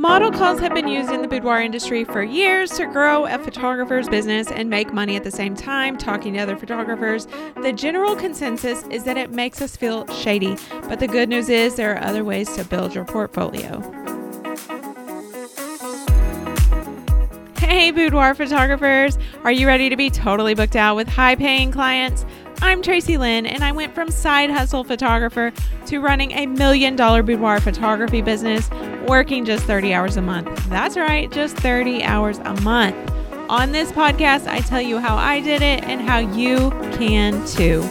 Model calls have been used in the boudoir industry for years to grow a photographer's business and make money at the same time talking to other photographers. The general consensus is that it makes us feel shady, but the good news is there are other ways to build your portfolio. Hey, boudoir photographers! Are you ready to be totally booked out with high paying clients? I'm Tracy Lynn, and I went from side hustle photographer to running a million dollar boudoir photography business, working just 30 hours a month. That's right, just 30 hours a month. On this podcast, I tell you how I did it and how you can too.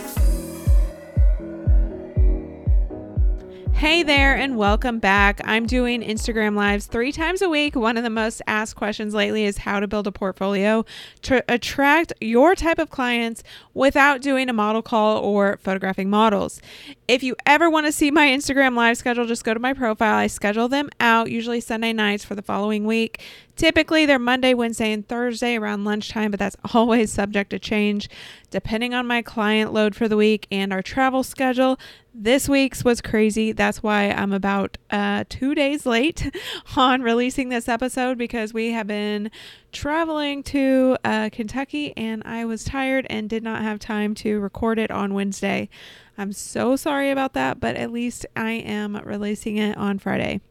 Hey there, and welcome back. I'm doing Instagram Lives three times a week. One of the most asked questions lately is how to build a portfolio to attract your type of clients without doing a model call or photographing models. If you ever want to see my Instagram Live schedule, just go to my profile. I schedule them out usually Sunday nights for the following week. Typically, they're Monday, Wednesday, and Thursday around lunchtime, but that's always subject to change depending on my client load for the week and our travel schedule. This week's was crazy. That's why I'm about uh, two days late on releasing this episode because we have been traveling to uh, Kentucky and I was tired and did not have time to record it on Wednesday. I'm so sorry about that, but at least I am releasing it on Friday.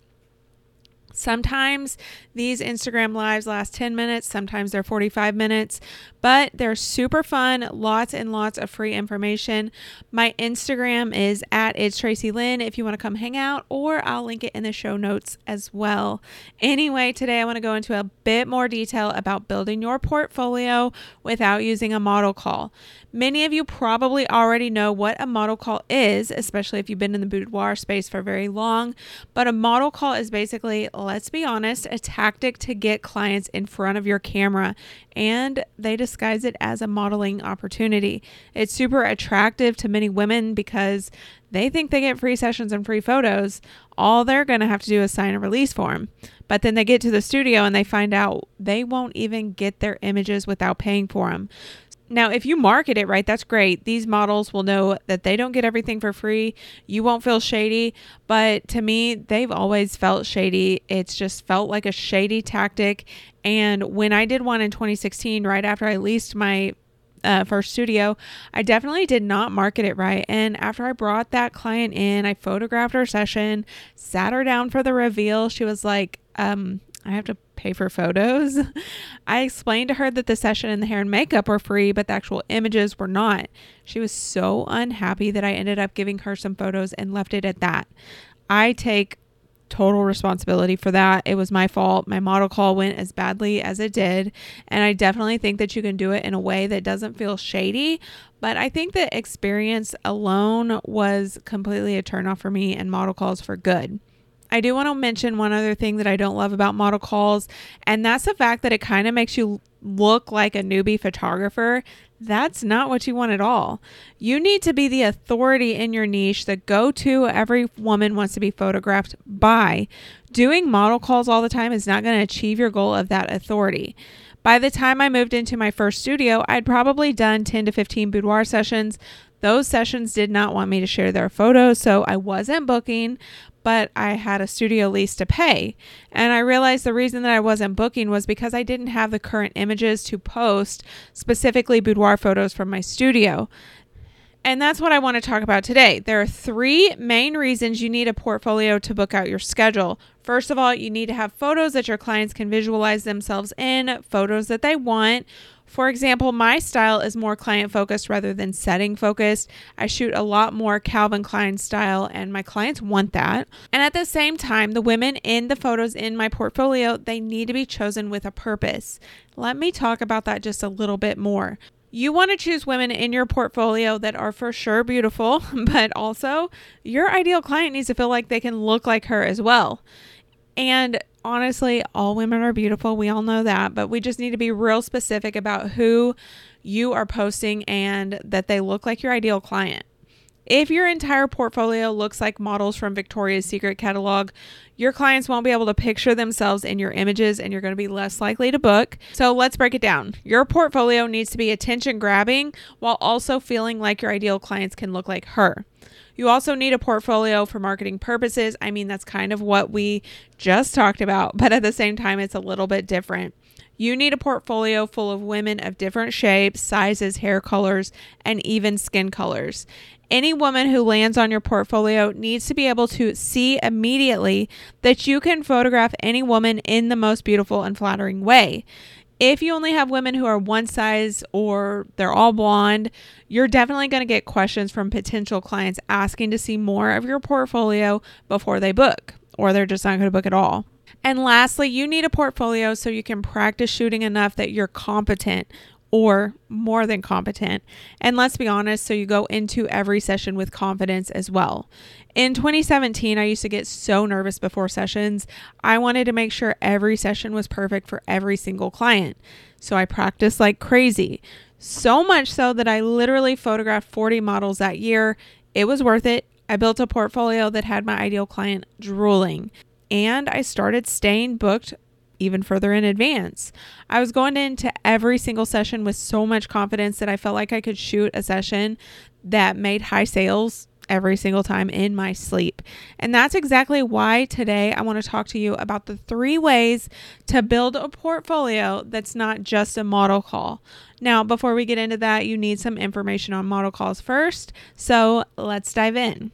Sometimes these Instagram lives last 10 minutes, sometimes they're 45 minutes, but they're super fun. Lots and lots of free information. My Instagram is at it's Tracy Lynn if you want to come hang out, or I'll link it in the show notes as well. Anyway, today I want to go into a bit more detail about building your portfolio without using a model call. Many of you probably already know what a model call is, especially if you've been in the boudoir space for very long. But a model call is basically, let's be honest, a tactic to get clients in front of your camera, and they disguise it as a modeling opportunity. It's super attractive to many women because they think they get free sessions and free photos. All they're going to have to do is sign a release form. But then they get to the studio and they find out they won't even get their images without paying for them. Now, if you market it right, that's great. These models will know that they don't get everything for free. You won't feel shady. But to me, they've always felt shady. It's just felt like a shady tactic. And when I did one in 2016, right after I leased my uh, first studio, I definitely did not market it right. And after I brought that client in, I photographed her session, sat her down for the reveal. She was like, um, I have to pay for photos. I explained to her that the session and the hair and makeup were free, but the actual images were not. She was so unhappy that I ended up giving her some photos and left it at that. I take total responsibility for that. It was my fault. My model call went as badly as it did. And I definitely think that you can do it in a way that doesn't feel shady. But I think the experience alone was completely a turnoff for me and model calls for good. I do want to mention one other thing that I don't love about model calls, and that's the fact that it kind of makes you look like a newbie photographer. That's not what you want at all. You need to be the authority in your niche, the go to every woman wants to be photographed by. Doing model calls all the time is not going to achieve your goal of that authority. By the time I moved into my first studio, I'd probably done 10 to 15 boudoir sessions. Those sessions did not want me to share their photos, so I wasn't booking, but I had a studio lease to pay. And I realized the reason that I wasn't booking was because I didn't have the current images to post, specifically boudoir photos from my studio. And that's what I want to talk about today. There are three main reasons you need a portfolio to book out your schedule. First of all, you need to have photos that your clients can visualize themselves in, photos that they want. For example, my style is more client focused rather than setting focused. I shoot a lot more Calvin Klein style and my clients want that. And at the same time, the women in the photos in my portfolio, they need to be chosen with a purpose. Let me talk about that just a little bit more. You want to choose women in your portfolio that are for sure beautiful, but also your ideal client needs to feel like they can look like her as well. And honestly, all women are beautiful. We all know that, but we just need to be real specific about who you are posting and that they look like your ideal client. If your entire portfolio looks like models from Victoria's Secret catalog, your clients won't be able to picture themselves in your images and you're going to be less likely to book. So let's break it down. Your portfolio needs to be attention grabbing while also feeling like your ideal clients can look like her. You also need a portfolio for marketing purposes. I mean, that's kind of what we just talked about, but at the same time, it's a little bit different. You need a portfolio full of women of different shapes, sizes, hair colors, and even skin colors. Any woman who lands on your portfolio needs to be able to see immediately that you can photograph any woman in the most beautiful and flattering way. If you only have women who are one size or they're all blonde, you're definitely going to get questions from potential clients asking to see more of your portfolio before they book, or they're just not going to book at all. And lastly, you need a portfolio so you can practice shooting enough that you're competent or more than competent. And let's be honest, so you go into every session with confidence as well. In 2017, I used to get so nervous before sessions. I wanted to make sure every session was perfect for every single client. So I practiced like crazy. So much so that I literally photographed 40 models that year. It was worth it. I built a portfolio that had my ideal client drooling. And I started staying booked even further in advance. I was going into every single session with so much confidence that I felt like I could shoot a session that made high sales every single time in my sleep. And that's exactly why today I want to talk to you about the three ways to build a portfolio that's not just a model call. Now, before we get into that, you need some information on model calls first. So let's dive in.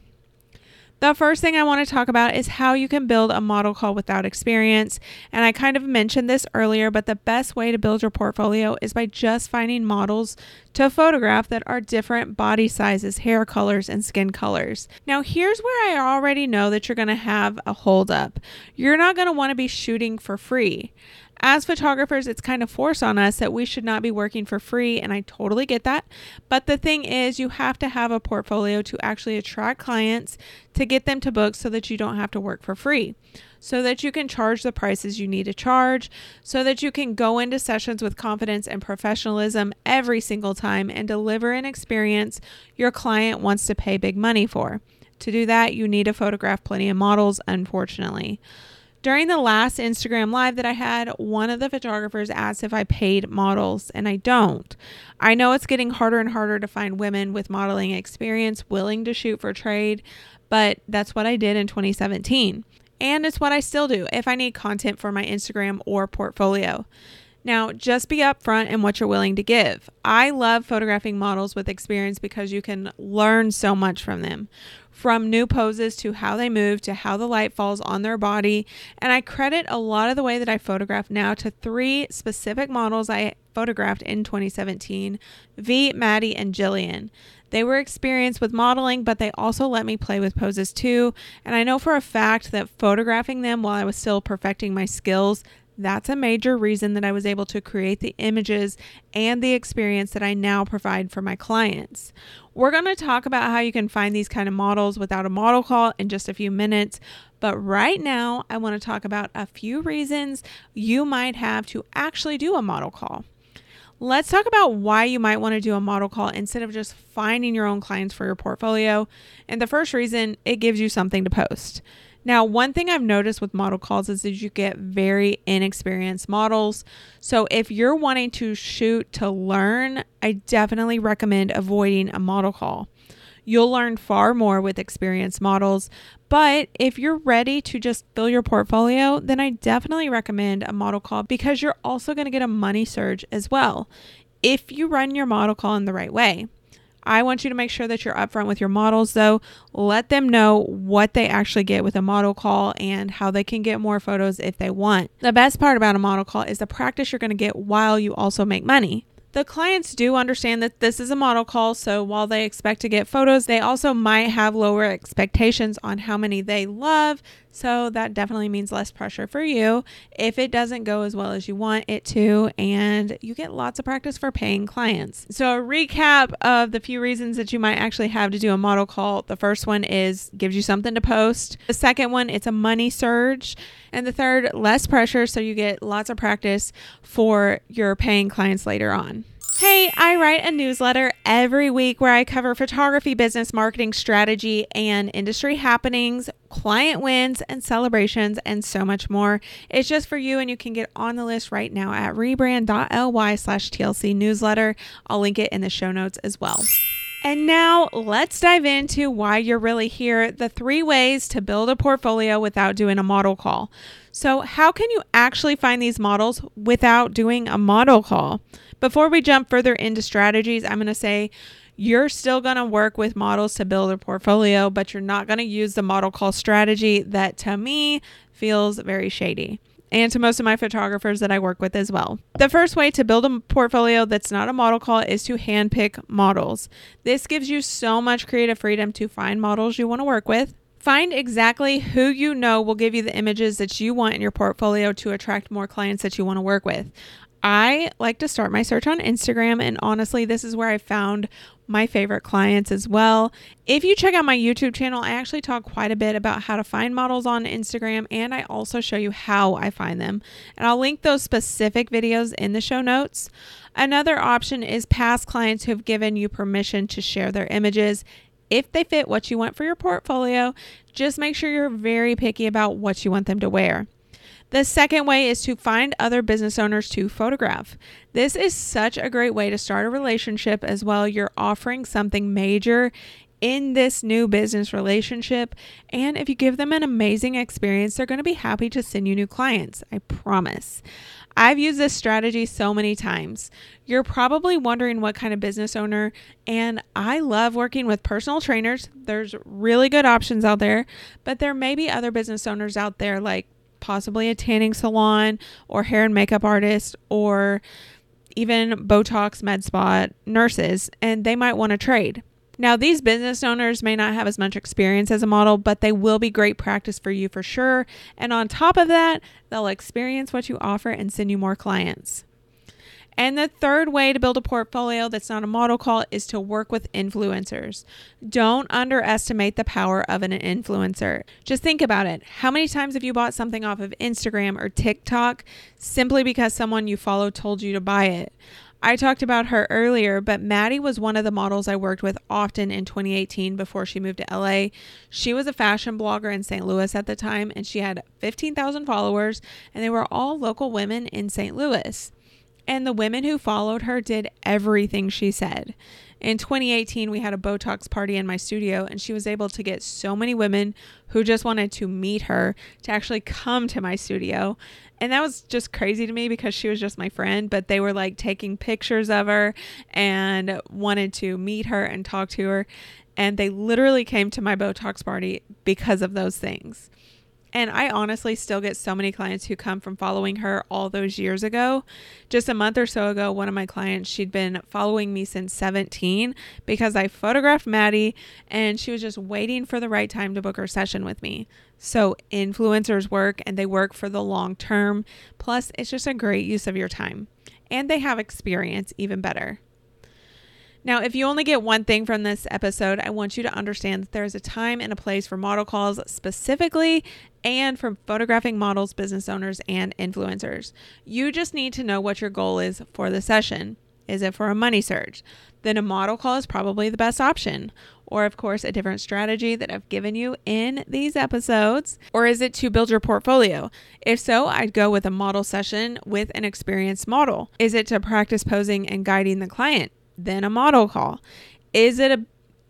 The first thing I want to talk about is how you can build a model call without experience. And I kind of mentioned this earlier, but the best way to build your portfolio is by just finding models to photograph that are different body sizes, hair colors, and skin colors. Now, here's where I already know that you're going to have a holdup. You're not going to want to be shooting for free as photographers, it's kind of forced on us that we should not be working for free, and I totally get that. But the thing is, you have to have a portfolio to actually attract clients to get them to book so that you don't have to work for free, so that you can charge the prices you need to charge, so that you can go into sessions with confidence and professionalism every single time and deliver an experience your client wants to pay big money for. To do that, you need to photograph plenty of models, unfortunately. During the last Instagram live that I had, one of the photographers asked if I paid models, and I don't. I know it's getting harder and harder to find women with modeling experience willing to shoot for trade, but that's what I did in 2017. And it's what I still do if I need content for my Instagram or portfolio. Now, just be upfront in what you're willing to give. I love photographing models with experience because you can learn so much from them from new poses to how they move to how the light falls on their body. And I credit a lot of the way that I photograph now to three specific models I photographed in 2017 V, Maddie, and Jillian. They were experienced with modeling, but they also let me play with poses too. And I know for a fact that photographing them while I was still perfecting my skills that's a major reason that I was able to create the images and the experience that I now provide for my clients. We're going to talk about how you can find these kind of models without a model call in just a few minutes. But right now, I want to talk about a few reasons you might have to actually do a model call. Let's talk about why you might want to do a model call instead of just finding your own clients for your portfolio. And the first reason, it gives you something to post. Now, one thing I've noticed with model calls is that you get very inexperienced models. So, if you're wanting to shoot to learn, I definitely recommend avoiding a model call. You'll learn far more with experienced models. But if you're ready to just fill your portfolio, then I definitely recommend a model call because you're also going to get a money surge as well if you run your model call in the right way. I want you to make sure that you're upfront with your models, though. Let them know what they actually get with a model call and how they can get more photos if they want. The best part about a model call is the practice you're going to get while you also make money. The clients do understand that this is a model call, so while they expect to get photos, they also might have lower expectations on how many they love. So that definitely means less pressure for you if it doesn't go as well as you want it to, and you get lots of practice for paying clients. So, a recap of the few reasons that you might actually have to do a model call the first one is gives you something to post, the second one, it's a money surge, and the third, less pressure, so you get lots of practice for your paying clients later on. Hey, I write a newsletter every week where I cover photography, business, marketing, strategy, and industry happenings, client wins and celebrations, and so much more. It's just for you, and you can get on the list right now at rebrand.ly slash TLC newsletter. I'll link it in the show notes as well. And now let's dive into why you're really here the three ways to build a portfolio without doing a model call. So, how can you actually find these models without doing a model call? Before we jump further into strategies, I'm going to say you're still going to work with models to build a portfolio, but you're not going to use the model call strategy that to me feels very shady and to most of my photographers that I work with as well. The first way to build a portfolio that's not a model call is to handpick models. This gives you so much creative freedom to find models you want to work with. Find exactly who you know will give you the images that you want in your portfolio to attract more clients that you want to work with. I like to start my search on Instagram, and honestly, this is where I found my favorite clients as well. If you check out my YouTube channel, I actually talk quite a bit about how to find models on Instagram, and I also show you how I find them. And I'll link those specific videos in the show notes. Another option is past clients who have given you permission to share their images. If they fit what you want for your portfolio, just make sure you're very picky about what you want them to wear. The second way is to find other business owners to photograph. This is such a great way to start a relationship as well. You're offering something major in this new business relationship. And if you give them an amazing experience, they're going to be happy to send you new clients. I promise. I've used this strategy so many times. You're probably wondering what kind of business owner, and I love working with personal trainers. There's really good options out there, but there may be other business owners out there like possibly a tanning salon or hair and makeup artist or even Botox, med spa nurses, and they might want to trade. Now, these business owners may not have as much experience as a model, but they will be great practice for you for sure. And on top of that, they'll experience what you offer and send you more clients. And the third way to build a portfolio that's not a model call is to work with influencers. Don't underestimate the power of an influencer. Just think about it. How many times have you bought something off of Instagram or TikTok simply because someone you follow told you to buy it? I talked about her earlier, but Maddie was one of the models I worked with often in 2018 before she moved to LA. She was a fashion blogger in St. Louis at the time, and she had 15,000 followers, and they were all local women in St. Louis. And the women who followed her did everything she said. In 2018, we had a Botox party in my studio, and she was able to get so many women who just wanted to meet her to actually come to my studio. And that was just crazy to me because she was just my friend, but they were like taking pictures of her and wanted to meet her and talk to her. And they literally came to my Botox party because of those things. And I honestly still get so many clients who come from following her all those years ago. Just a month or so ago, one of my clients, she'd been following me since 17 because I photographed Maddie and she was just waiting for the right time to book her session with me. So, influencers work and they work for the long term. Plus, it's just a great use of your time. And they have experience, even better. Now, if you only get one thing from this episode, I want you to understand that there is a time and a place for model calls specifically and for photographing models, business owners, and influencers. You just need to know what your goal is for the session. Is it for a money surge? Then a model call is probably the best option. Or, of course, a different strategy that I've given you in these episodes. Or is it to build your portfolio? If so, I'd go with a model session with an experienced model. Is it to practice posing and guiding the client? Then a model call. Is it a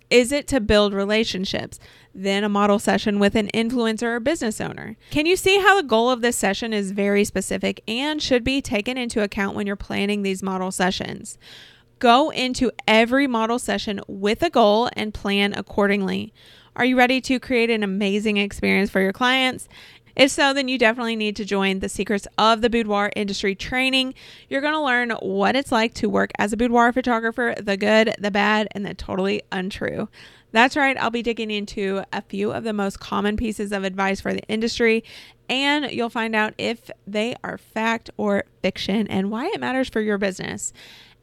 is it to build relationships? Then a model session with an influencer or business owner. Can you see how the goal of this session is very specific and should be taken into account when you're planning these model sessions? Go into every model session with a goal and plan accordingly. Are you ready to create an amazing experience for your clients? If so, then you definitely need to join the Secrets of the Boudoir Industry training. You're going to learn what it's like to work as a boudoir photographer the good, the bad, and the totally untrue. That's right, I'll be digging into a few of the most common pieces of advice for the industry, and you'll find out if they are fact or fiction and why it matters for your business.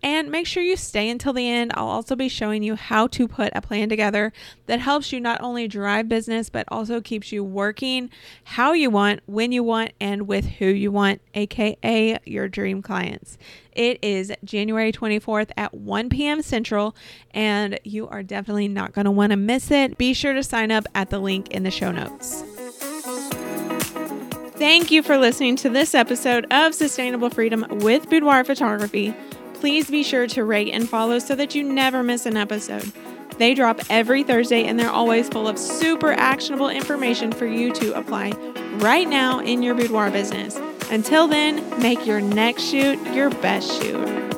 And make sure you stay until the end. I'll also be showing you how to put a plan together that helps you not only drive business, but also keeps you working how you want, when you want, and with who you want, aka your dream clients. It is January 24th at 1 p.m. Central, and you are definitely not going to want to miss it. Be sure to sign up at the link in the show notes. Thank you for listening to this episode of Sustainable Freedom with Boudoir Photography please be sure to rate and follow so that you never miss an episode. They drop every Thursday and they're always full of super actionable information for you to apply right now in your boudoir business. Until then, make your next shoot your best shoot.